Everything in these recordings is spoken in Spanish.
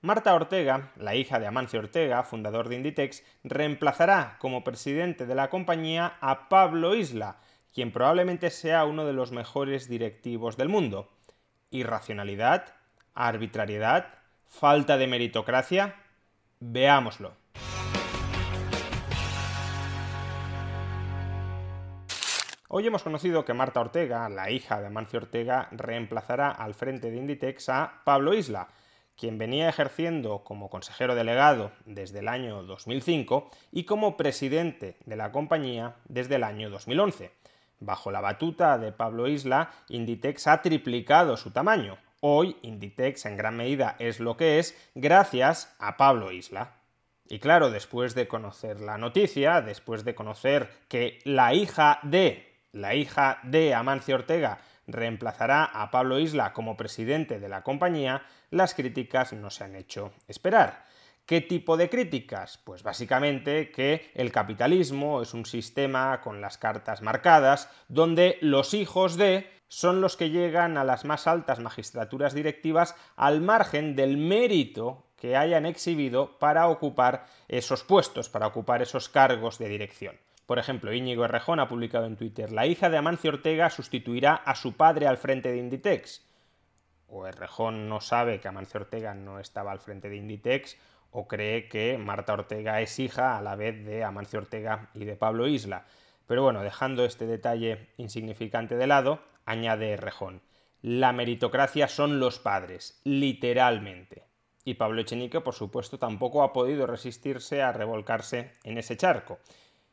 Marta Ortega, la hija de Amancio Ortega, fundador de Inditex, reemplazará como presidente de la compañía a Pablo Isla, quien probablemente sea uno de los mejores directivos del mundo. ¿Irracionalidad? ¿Arbitrariedad? ¿Falta de meritocracia? Veámoslo. Hoy hemos conocido que Marta Ortega, la hija de Amancio Ortega, reemplazará al frente de Inditex a Pablo Isla, quien venía ejerciendo como consejero delegado desde el año 2005 y como presidente de la compañía desde el año 2011. Bajo la batuta de Pablo Isla, Inditex ha triplicado su tamaño. Hoy Inditex en gran medida es lo que es gracias a Pablo Isla. Y claro, después de conocer la noticia, después de conocer que la hija de la hija de Amancio Ortega reemplazará a Pablo Isla como presidente de la compañía, las críticas no se han hecho esperar. ¿Qué tipo de críticas? Pues básicamente que el capitalismo es un sistema con las cartas marcadas, donde los hijos de son los que llegan a las más altas magistraturas directivas al margen del mérito que hayan exhibido para ocupar esos puestos, para ocupar esos cargos de dirección. Por ejemplo, Íñigo Errejón ha publicado en Twitter, la hija de Amancio Ortega sustituirá a su padre al frente de Inditex. O Errejón no sabe que Amancio Ortega no estaba al frente de Inditex, o cree que Marta Ortega es hija a la vez de Amancio Ortega y de Pablo Isla. Pero bueno, dejando este detalle insignificante de lado, añade Errejón, la meritocracia son los padres, literalmente. Y Pablo Echenique, por supuesto, tampoco ha podido resistirse a revolcarse en ese charco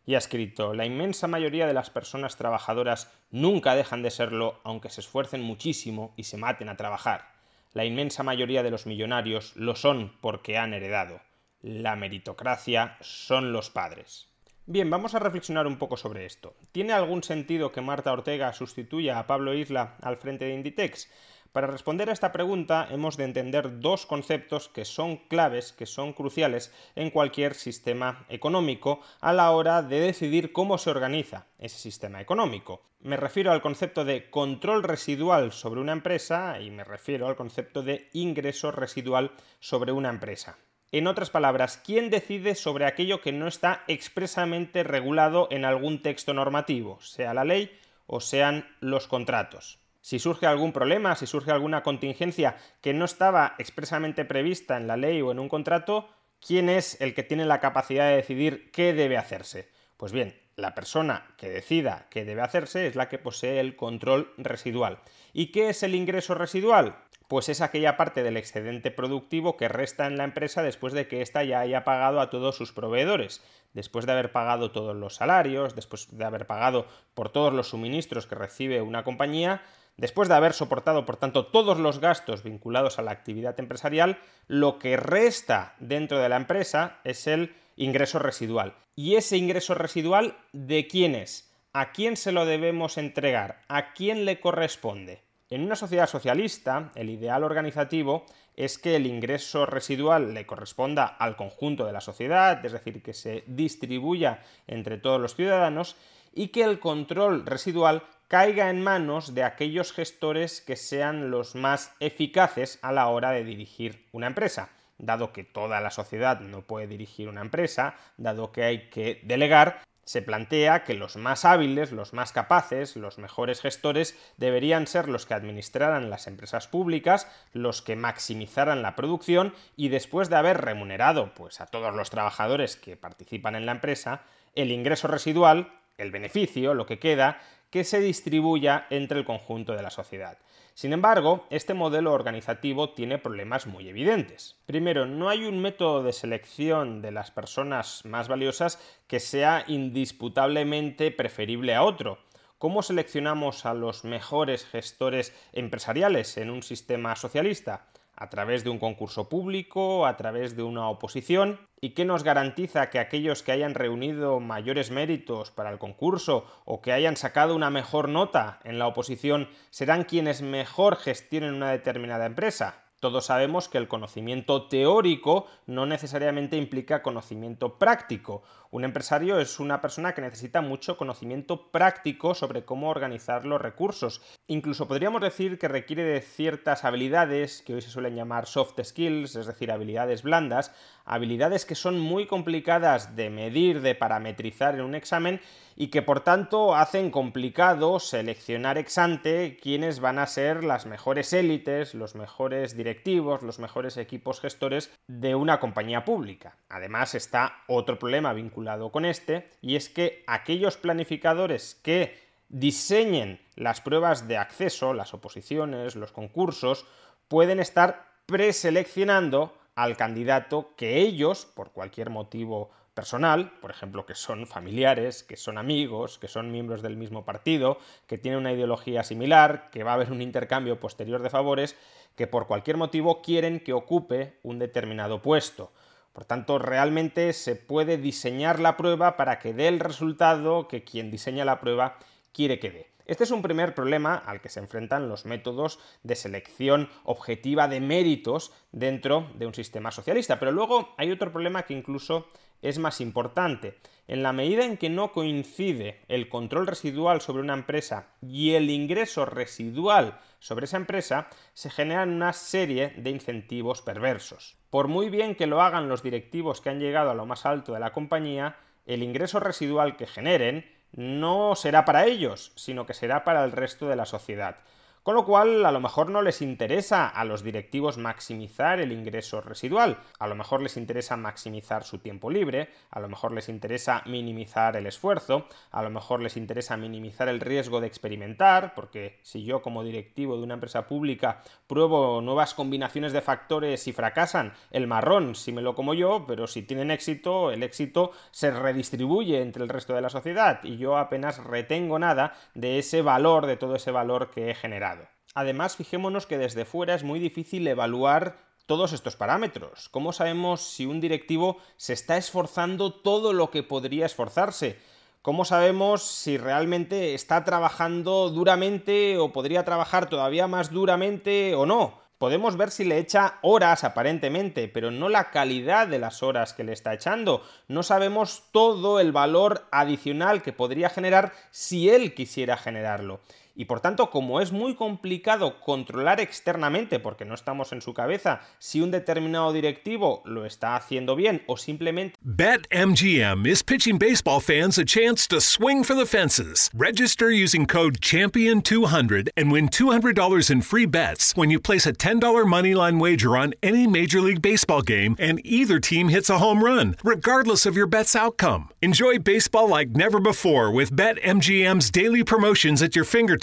y ha escrito, la inmensa mayoría de las personas trabajadoras nunca dejan de serlo aunque se esfuercen muchísimo y se maten a trabajar. La inmensa mayoría de los millonarios lo son porque han heredado. La meritocracia son los padres. Bien, vamos a reflexionar un poco sobre esto. ¿Tiene algún sentido que Marta Ortega sustituya a Pablo Isla al frente de Inditex? Para responder a esta pregunta hemos de entender dos conceptos que son claves, que son cruciales en cualquier sistema económico a la hora de decidir cómo se organiza ese sistema económico. Me refiero al concepto de control residual sobre una empresa y me refiero al concepto de ingreso residual sobre una empresa. En otras palabras, ¿quién decide sobre aquello que no está expresamente regulado en algún texto normativo, sea la ley o sean los contratos? Si surge algún problema, si surge alguna contingencia que no estaba expresamente prevista en la ley o en un contrato, ¿quién es el que tiene la capacidad de decidir qué debe hacerse? Pues bien, la persona que decida qué debe hacerse es la que posee el control residual. ¿Y qué es el ingreso residual? Pues es aquella parte del excedente productivo que resta en la empresa después de que ésta ya haya pagado a todos sus proveedores, después de haber pagado todos los salarios, después de haber pagado por todos los suministros que recibe una compañía, después de haber soportado, por tanto, todos los gastos vinculados a la actividad empresarial, lo que resta dentro de la empresa es el ingreso residual. ¿Y ese ingreso residual de quién es? ¿A quién se lo debemos entregar? ¿A quién le corresponde? En una sociedad socialista, el ideal organizativo es que el ingreso residual le corresponda al conjunto de la sociedad, es decir, que se distribuya entre todos los ciudadanos, y que el control residual caiga en manos de aquellos gestores que sean los más eficaces a la hora de dirigir una empresa. Dado que toda la sociedad no puede dirigir una empresa, dado que hay que delegar, se plantea que los más hábiles, los más capaces, los mejores gestores deberían ser los que administraran las empresas públicas, los que maximizaran la producción y después de haber remunerado pues a todos los trabajadores que participan en la empresa, el ingreso residual, el beneficio, lo que queda, que se distribuya entre el conjunto de la sociedad. Sin embargo, este modelo organizativo tiene problemas muy evidentes. Primero, no hay un método de selección de las personas más valiosas que sea indisputablemente preferible a otro. ¿Cómo seleccionamos a los mejores gestores empresariales en un sistema socialista? A través de un concurso público, a través de una oposición, y qué nos garantiza que aquellos que hayan reunido mayores méritos para el concurso o que hayan sacado una mejor nota en la oposición serán quienes mejor gestionen una determinada empresa. Todos sabemos que el conocimiento teórico no necesariamente implica conocimiento práctico. Un empresario es una persona que necesita mucho conocimiento práctico sobre cómo organizar los recursos. Incluso podríamos decir que requiere de ciertas habilidades que hoy se suelen llamar soft skills, es decir, habilidades blandas, habilidades que son muy complicadas de medir, de parametrizar en un examen y que por tanto hacen complicado seleccionar ex ante quiénes van a ser las mejores élites, los mejores directivos, los mejores equipos gestores de una compañía pública. Además está otro problema vinculado con este y es que aquellos planificadores que diseñen las pruebas de acceso, las oposiciones, los concursos, pueden estar preseleccionando al candidato que ellos, por cualquier motivo personal, por ejemplo, que son familiares, que son amigos, que son miembros del mismo partido, que tienen una ideología similar, que va a haber un intercambio posterior de favores, que por cualquier motivo quieren que ocupe un determinado puesto. Por tanto, realmente se puede diseñar la prueba para que dé el resultado que quien diseña la prueba quiere que dé. Este es un primer problema al que se enfrentan los métodos de selección objetiva de méritos dentro de un sistema socialista. Pero luego hay otro problema que incluso es más importante. En la medida en que no coincide el control residual sobre una empresa y el ingreso residual sobre esa empresa, se generan una serie de incentivos perversos. Por muy bien que lo hagan los directivos que han llegado a lo más alto de la compañía, el ingreso residual que generen no será para ellos, sino que será para el resto de la sociedad. Con lo cual, a lo mejor no les interesa a los directivos maximizar el ingreso residual, a lo mejor les interesa maximizar su tiempo libre, a lo mejor les interesa minimizar el esfuerzo, a lo mejor les interesa minimizar el riesgo de experimentar, porque si yo como directivo de una empresa pública pruebo nuevas combinaciones de factores y fracasan, el marrón si me lo como yo, pero si tienen éxito, el éxito se redistribuye entre el resto de la sociedad y yo apenas retengo nada de ese valor, de todo ese valor que he generado. Además, fijémonos que desde fuera es muy difícil evaluar todos estos parámetros. ¿Cómo sabemos si un directivo se está esforzando todo lo que podría esforzarse? ¿Cómo sabemos si realmente está trabajando duramente o podría trabajar todavía más duramente o no? Podemos ver si le echa horas aparentemente, pero no la calidad de las horas que le está echando. No sabemos todo el valor adicional que podría generar si él quisiera generarlo. Y por tanto, como es muy complicado controlar externamente, porque no estamos en su cabeza, si un determinado directivo lo está haciendo bien o simplemente... BetMGM is pitching baseball fans a chance to swing for the fences. Register using code CHAMPION200 and win $200 in free bets when you place a $10 moneyline wager on any Major League Baseball game and either team hits a home run, regardless of your bet's outcome. Enjoy baseball like never before with BetMGM's daily promotions at your fingertips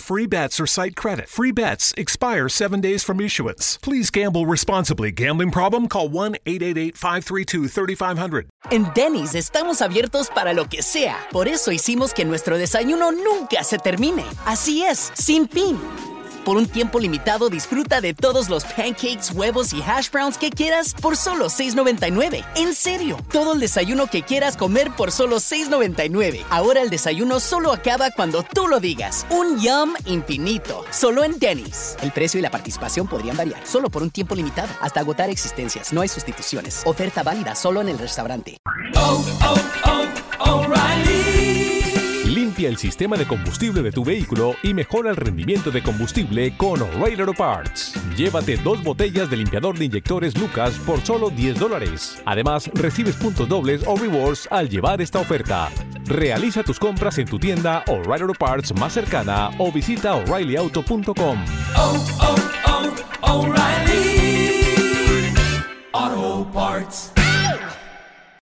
free bets or site credit. Free bets expire 7 days from issuance. Please gamble responsibly. Gambling problem? Call 1-888-532-3500. En Denny's estamos abiertos para lo que sea. Por eso hicimos que nuestro desayuno nunca se termine. Así es, sin fin. Por un tiempo limitado disfruta de todos los pancakes, huevos y hash browns que quieras por solo $6.99. En serio, todo el desayuno que quieras comer por solo $6.99. Ahora el desayuno solo acaba cuando tú lo digas. Un yum infinito. Solo en Denny's. El precio y la participación podrían variar. Solo por un tiempo limitado. Hasta agotar existencias. No hay sustituciones. Oferta válida solo en el restaurante. Limpia el sistema de combustible de tu vehículo y mejora el rendimiento de combustible con O'Reilly Auto Parts. Llévate dos botellas de limpiador de inyectores Lucas por solo 10 dólares. Además, recibes puntos dobles o rewards al llevar esta oferta. Realiza tus compras en tu tienda O'Reilly Auto Parts más cercana o visita o'ReillyAuto.com.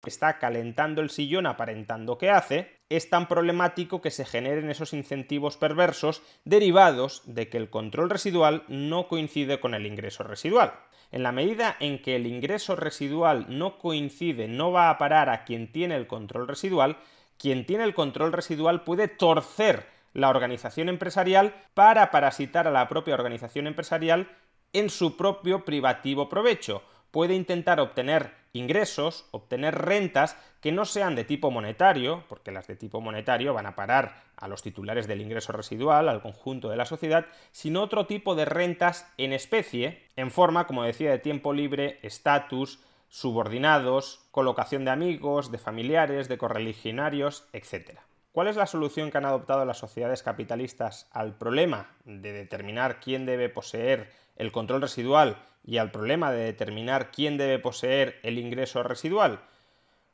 está calentando el sillón aparentando que hace, es tan problemático que se generen esos incentivos perversos derivados de que el control residual no coincide con el ingreso residual. En la medida en que el ingreso residual no coincide, no va a parar a quien tiene el control residual, quien tiene el control residual puede torcer la organización empresarial para parasitar a la propia organización empresarial en su propio privativo provecho. Puede intentar obtener ingresos, obtener rentas que no sean de tipo monetario, porque las de tipo monetario van a parar a los titulares del ingreso residual, al conjunto de la sociedad, sino otro tipo de rentas en especie, en forma, como decía, de tiempo libre, estatus, subordinados, colocación de amigos, de familiares, de correligionarios, etc. ¿Cuál es la solución que han adoptado las sociedades capitalistas al problema de determinar quién debe poseer el control residual y al problema de determinar quién debe poseer el ingreso residual?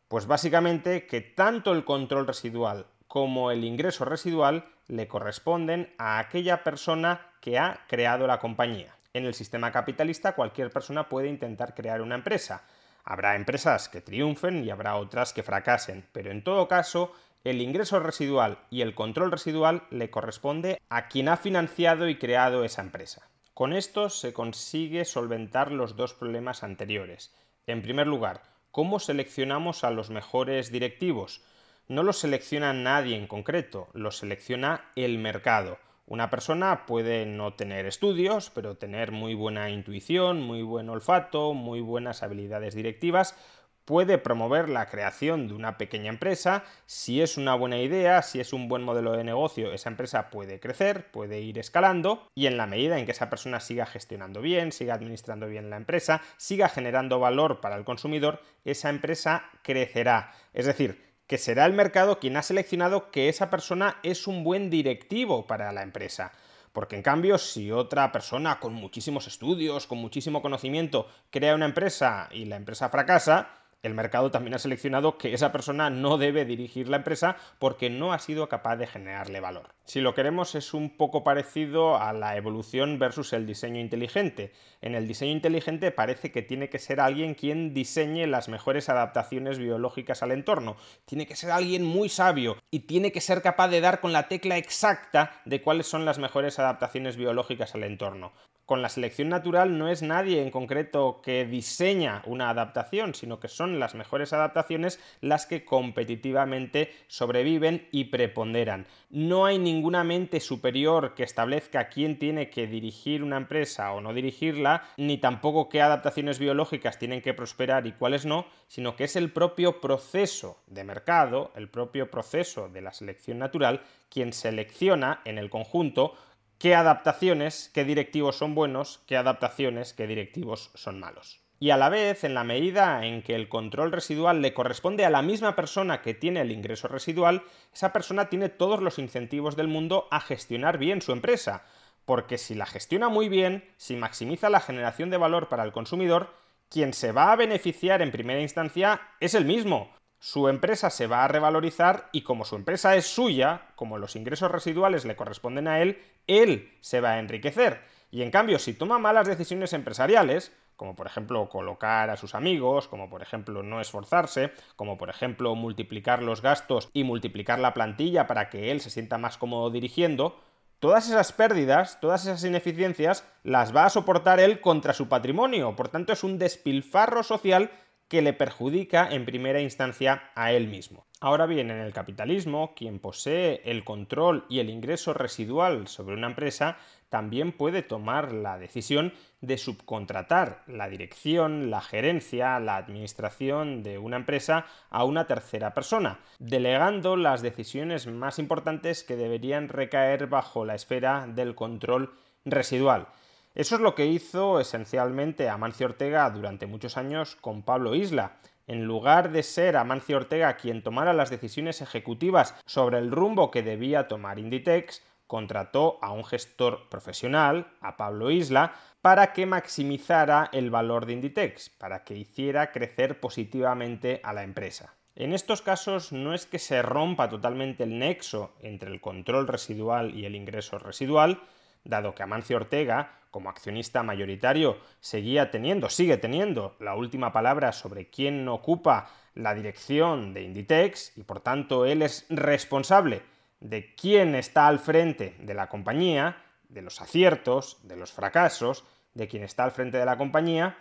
Pues básicamente que tanto el control residual como el ingreso residual le corresponden a aquella persona que ha creado la compañía. En el sistema capitalista cualquier persona puede intentar crear una empresa. Habrá empresas que triunfen y habrá otras que fracasen, pero en todo caso el ingreso residual y el control residual le corresponde a quien ha financiado y creado esa empresa. Con esto se consigue solventar los dos problemas anteriores. En primer lugar, ¿cómo seleccionamos a los mejores directivos? No los selecciona nadie en concreto, los selecciona el mercado. Una persona puede no tener estudios, pero tener muy buena intuición, muy buen olfato, muy buenas habilidades directivas, puede promover la creación de una pequeña empresa. Si es una buena idea, si es un buen modelo de negocio, esa empresa puede crecer, puede ir escalando y en la medida en que esa persona siga gestionando bien, siga administrando bien la empresa, siga generando valor para el consumidor, esa empresa crecerá. Es decir, que será el mercado quien ha seleccionado que esa persona es un buen directivo para la empresa. Porque en cambio, si otra persona con muchísimos estudios, con muchísimo conocimiento, crea una empresa y la empresa fracasa, el mercado también ha seleccionado que esa persona no debe dirigir la empresa porque no ha sido capaz de generarle valor. Si lo queremos es un poco parecido a la evolución versus el diseño inteligente. En el diseño inteligente parece que tiene que ser alguien quien diseñe las mejores adaptaciones biológicas al entorno. Tiene que ser alguien muy sabio y tiene que ser capaz de dar con la tecla exacta de cuáles son las mejores adaptaciones biológicas al entorno. Con la selección natural no es nadie en concreto que diseña una adaptación, sino que son las mejores adaptaciones las que competitivamente sobreviven y preponderan. No hay ninguna mente superior que establezca quién tiene que dirigir una empresa o no dirigirla, ni tampoco qué adaptaciones biológicas tienen que prosperar y cuáles no, sino que es el propio proceso de mercado, el propio proceso de la selección natural, quien selecciona en el conjunto qué adaptaciones, qué directivos son buenos, qué adaptaciones, qué directivos son malos. Y a la vez, en la medida en que el control residual le corresponde a la misma persona que tiene el ingreso residual, esa persona tiene todos los incentivos del mundo a gestionar bien su empresa, porque si la gestiona muy bien, si maximiza la generación de valor para el consumidor, quien se va a beneficiar en primera instancia es el mismo, su empresa se va a revalorizar y como su empresa es suya, como los ingresos residuales le corresponden a él, él se va a enriquecer. Y en cambio, si toma malas decisiones empresariales, como por ejemplo colocar a sus amigos, como por ejemplo no esforzarse, como por ejemplo multiplicar los gastos y multiplicar la plantilla para que él se sienta más cómodo dirigiendo, todas esas pérdidas, todas esas ineficiencias las va a soportar él contra su patrimonio. Por tanto, es un despilfarro social que le perjudica en primera instancia a él mismo. Ahora bien, en el capitalismo, quien posee el control y el ingreso residual sobre una empresa también puede tomar la decisión de subcontratar la dirección, la gerencia, la administración de una empresa a una tercera persona, delegando las decisiones más importantes que deberían recaer bajo la esfera del control residual. Eso es lo que hizo esencialmente Amancio Ortega durante muchos años con Pablo Isla. En lugar de ser Amancio Ortega quien tomara las decisiones ejecutivas sobre el rumbo que debía tomar Inditex, contrató a un gestor profesional, a Pablo Isla, para que maximizara el valor de Inditex, para que hiciera crecer positivamente a la empresa. En estos casos no es que se rompa totalmente el nexo entre el control residual y el ingreso residual, dado que Amancio Ortega, como accionista mayoritario, seguía teniendo, sigue teniendo la última palabra sobre quién ocupa la dirección de Inditex y por tanto él es responsable de quién está al frente de la compañía, de los aciertos, de los fracasos, de quién está al frente de la compañía,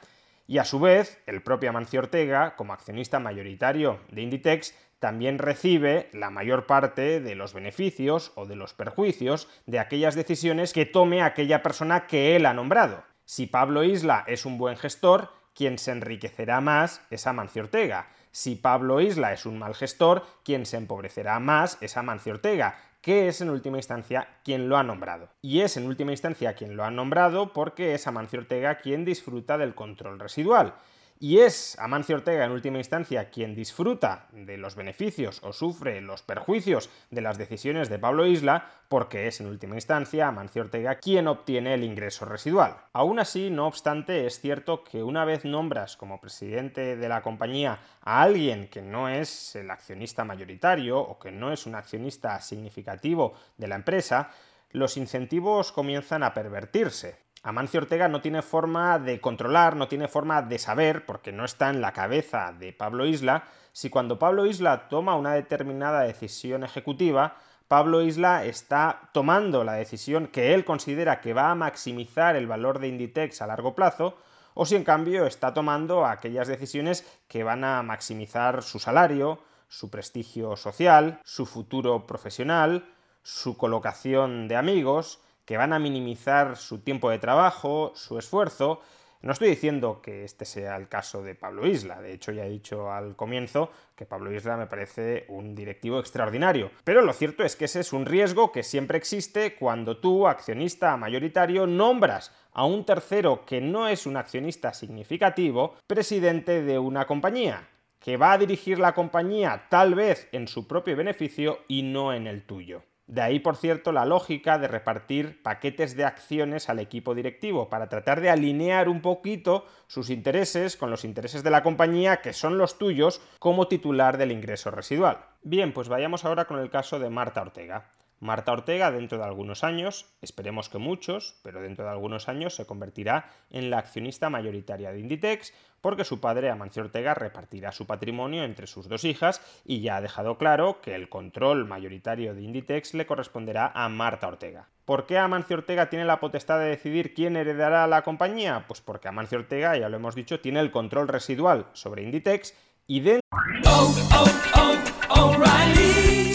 y a su vez el propio Amancio Ortega, como accionista mayoritario de Inditex, también recibe la mayor parte de los beneficios o de los perjuicios de aquellas decisiones que tome aquella persona que él ha nombrado. Si Pablo Isla es un buen gestor, quien se enriquecerá más es Amancio Ortega. Si Pablo Isla es un mal gestor, quien se empobrecerá más es Amancio Ortega, que es en última instancia quien lo ha nombrado. Y es en última instancia quien lo ha nombrado porque es Amancio Ortega quien disfruta del control residual. Y es Amancio Ortega en última instancia quien disfruta de los beneficios o sufre los perjuicios de las decisiones de Pablo Isla porque es en última instancia Amancio Ortega quien obtiene el ingreso residual. Aún así, no obstante, es cierto que una vez nombras como presidente de la compañía a alguien que no es el accionista mayoritario o que no es un accionista significativo de la empresa, los incentivos comienzan a pervertirse. Amancio Ortega no tiene forma de controlar, no tiene forma de saber, porque no está en la cabeza de Pablo Isla, si cuando Pablo Isla toma una determinada decisión ejecutiva, Pablo Isla está tomando la decisión que él considera que va a maximizar el valor de Inditex a largo plazo, o si en cambio está tomando aquellas decisiones que van a maximizar su salario, su prestigio social, su futuro profesional, su colocación de amigos, que van a minimizar su tiempo de trabajo, su esfuerzo. No estoy diciendo que este sea el caso de Pablo Isla, de hecho ya he dicho al comienzo que Pablo Isla me parece un directivo extraordinario, pero lo cierto es que ese es un riesgo que siempre existe cuando tú, accionista mayoritario, nombras a un tercero que no es un accionista significativo presidente de una compañía, que va a dirigir la compañía tal vez en su propio beneficio y no en el tuyo. De ahí, por cierto, la lógica de repartir paquetes de acciones al equipo directivo para tratar de alinear un poquito sus intereses con los intereses de la compañía, que son los tuyos, como titular del ingreso residual. Bien, pues vayamos ahora con el caso de Marta Ortega. Marta Ortega dentro de algunos años, esperemos que muchos, pero dentro de algunos años se convertirá en la accionista mayoritaria de Inditex porque su padre Amancio Ortega repartirá su patrimonio entre sus dos hijas y ya ha dejado claro que el control mayoritario de Inditex le corresponderá a Marta Ortega. ¿Por qué Amancio Ortega tiene la potestad de decidir quién heredará la compañía? Pues porque Amancio Ortega, ya lo hemos dicho, tiene el control residual sobre Inditex y dentro... Oh, oh,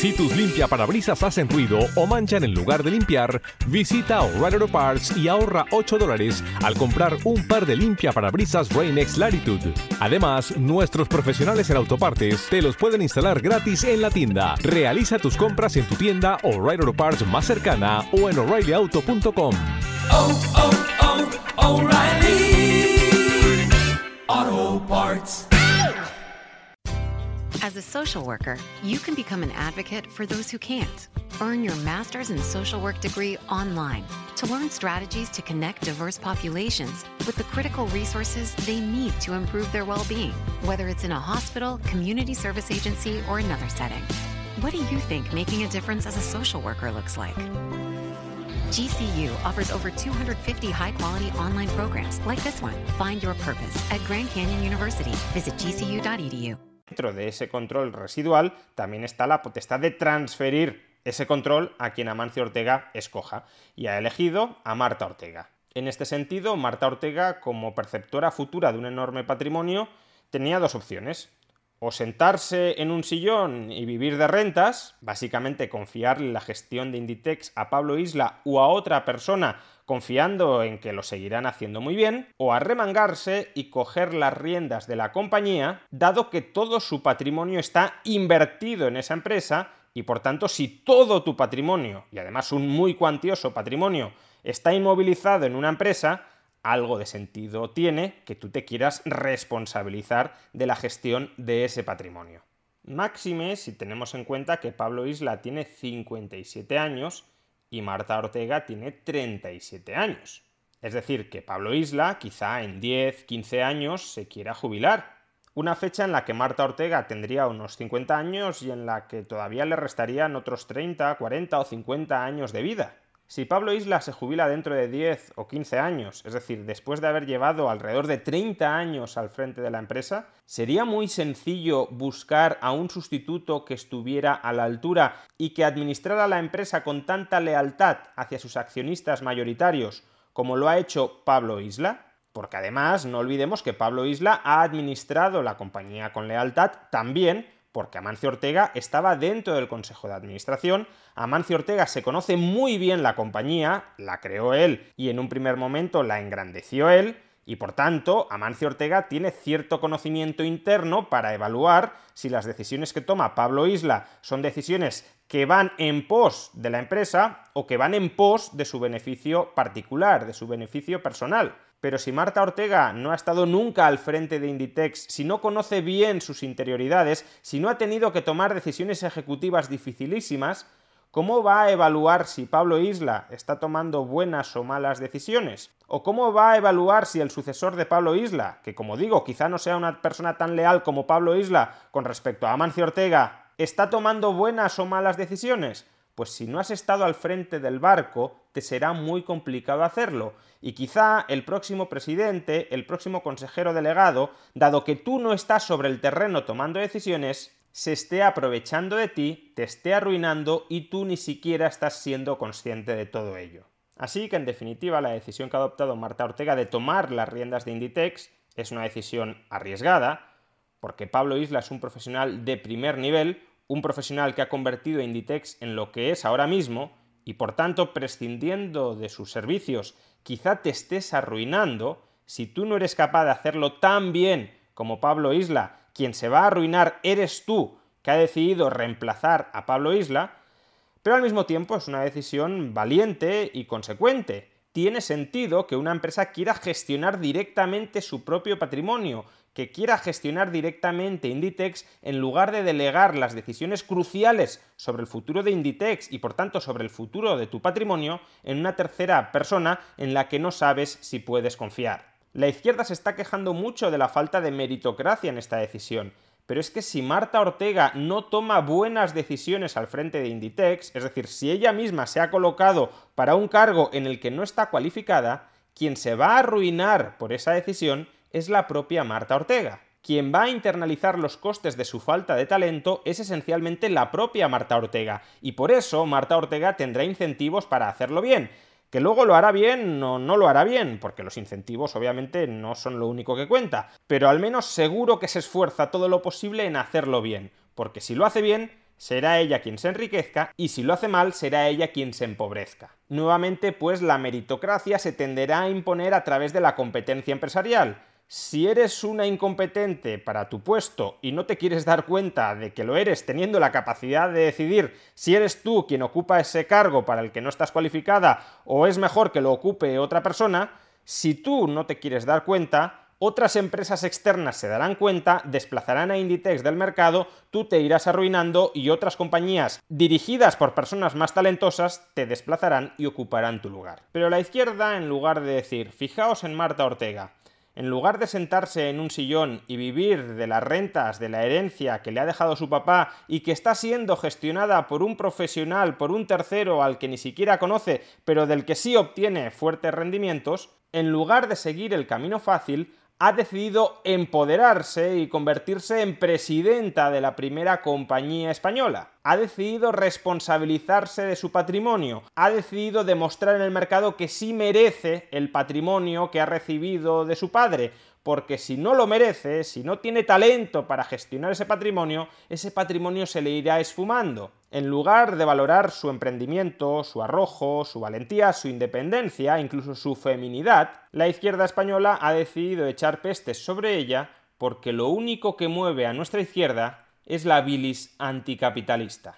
si tus limpia parabrisas hacen ruido o manchan en lugar de limpiar, visita O'Reilly Auto Parts y ahorra 8 dólares al comprar un par de limpia parabrisas Rain-X Latitude. Además, nuestros profesionales en autopartes te los pueden instalar gratis en la tienda. Realiza tus compras en tu tienda O'Reilly Auto Parts más cercana o en o'ReillyAuto.com. Oh, oh, oh, Auto Parts. As a social worker, you can become an advocate for those who can't. Earn your master's in social work degree online to learn strategies to connect diverse populations with the critical resources they need to improve their well being, whether it's in a hospital, community service agency, or another setting. What do you think making a difference as a social worker looks like? GCU offers over 250 high quality online programs like this one. Find your purpose at Grand Canyon University. Visit gcu.edu. Dentro de ese control residual también está la potestad de transferir ese control a quien Amancio Ortega escoja, y ha elegido a Marta Ortega. En este sentido, Marta Ortega, como perceptora futura de un enorme patrimonio, tenía dos opciones o sentarse en un sillón y vivir de rentas, básicamente confiarle la gestión de Inditex a Pablo Isla u a otra persona confiando en que lo seguirán haciendo muy bien, o arremangarse y coger las riendas de la compañía, dado que todo su patrimonio está invertido en esa empresa y por tanto si todo tu patrimonio, y además un muy cuantioso patrimonio, está inmovilizado en una empresa, algo de sentido tiene que tú te quieras responsabilizar de la gestión de ese patrimonio. Máxime si tenemos en cuenta que Pablo Isla tiene 57 años y Marta Ortega tiene 37 años. Es decir, que Pablo Isla quizá en 10, 15 años se quiera jubilar. Una fecha en la que Marta Ortega tendría unos 50 años y en la que todavía le restarían otros 30, 40 o 50 años de vida. Si Pablo Isla se jubila dentro de 10 o 15 años, es decir, después de haber llevado alrededor de 30 años al frente de la empresa, ¿sería muy sencillo buscar a un sustituto que estuviera a la altura y que administrara la empresa con tanta lealtad hacia sus accionistas mayoritarios como lo ha hecho Pablo Isla? Porque además no olvidemos que Pablo Isla ha administrado la compañía con lealtad también porque Amancio Ortega estaba dentro del Consejo de Administración, Amancio Ortega se conoce muy bien la compañía, la creó él y en un primer momento la engrandeció él, y por tanto Amancio Ortega tiene cierto conocimiento interno para evaluar si las decisiones que toma Pablo Isla son decisiones que van en pos de la empresa o que van en pos de su beneficio particular, de su beneficio personal. Pero si Marta Ortega no ha estado nunca al frente de Inditex, si no conoce bien sus interioridades, si no ha tenido que tomar decisiones ejecutivas dificilísimas, ¿cómo va a evaluar si Pablo Isla está tomando buenas o malas decisiones? ¿O cómo va a evaluar si el sucesor de Pablo Isla, que como digo, quizá no sea una persona tan leal como Pablo Isla con respecto a Amancio Ortega, está tomando buenas o malas decisiones? Pues si no has estado al frente del barco, te será muy complicado hacerlo. Y quizá el próximo presidente, el próximo consejero delegado, dado que tú no estás sobre el terreno tomando decisiones, se esté aprovechando de ti, te esté arruinando y tú ni siquiera estás siendo consciente de todo ello. Así que en definitiva la decisión que ha adoptado Marta Ortega de tomar las riendas de Inditex es una decisión arriesgada, porque Pablo Isla es un profesional de primer nivel, un profesional que ha convertido a Inditex en lo que es ahora mismo y por tanto prescindiendo de sus servicios quizá te estés arruinando si tú no eres capaz de hacerlo tan bien como Pablo Isla, quien se va a arruinar eres tú que ha decidido reemplazar a Pablo Isla, pero al mismo tiempo es una decisión valiente y consecuente. Tiene sentido que una empresa quiera gestionar directamente su propio patrimonio, que quiera gestionar directamente Inditex en lugar de delegar las decisiones cruciales sobre el futuro de Inditex y por tanto sobre el futuro de tu patrimonio en una tercera persona en la que no sabes si puedes confiar. La izquierda se está quejando mucho de la falta de meritocracia en esta decisión, pero es que si Marta Ortega no toma buenas decisiones al frente de Inditex, es decir, si ella misma se ha colocado para un cargo en el que no está cualificada, quien se va a arruinar por esa decisión es la propia Marta Ortega. Quien va a internalizar los costes de su falta de talento es esencialmente la propia Marta Ortega, y por eso Marta Ortega tendrá incentivos para hacerlo bien. Que luego lo hará bien o no lo hará bien, porque los incentivos obviamente no son lo único que cuenta, pero al menos seguro que se esfuerza todo lo posible en hacerlo bien, porque si lo hace bien, será ella quien se enriquezca y si lo hace mal, será ella quien se empobrezca. Nuevamente, pues la meritocracia se tenderá a imponer a través de la competencia empresarial, si eres una incompetente para tu puesto y no te quieres dar cuenta de que lo eres teniendo la capacidad de decidir si eres tú quien ocupa ese cargo para el que no estás cualificada o es mejor que lo ocupe otra persona, si tú no te quieres dar cuenta, otras empresas externas se darán cuenta, desplazarán a Inditex del mercado, tú te irás arruinando y otras compañías dirigidas por personas más talentosas te desplazarán y ocuparán tu lugar. Pero la izquierda, en lugar de decir, fijaos en Marta Ortega, en lugar de sentarse en un sillón y vivir de las rentas de la herencia que le ha dejado su papá y que está siendo gestionada por un profesional, por un tercero al que ni siquiera conoce, pero del que sí obtiene fuertes rendimientos, en lugar de seguir el camino fácil, ha decidido empoderarse y convertirse en presidenta de la primera compañía española. Ha decidido responsabilizarse de su patrimonio. Ha decidido demostrar en el mercado que sí merece el patrimonio que ha recibido de su padre porque si no lo merece, si no tiene talento para gestionar ese patrimonio, ese patrimonio se le irá esfumando. En lugar de valorar su emprendimiento, su arrojo, su valentía, su independencia, incluso su feminidad, la izquierda española ha decidido echar pestes sobre ella porque lo único que mueve a nuestra izquierda es la bilis anticapitalista.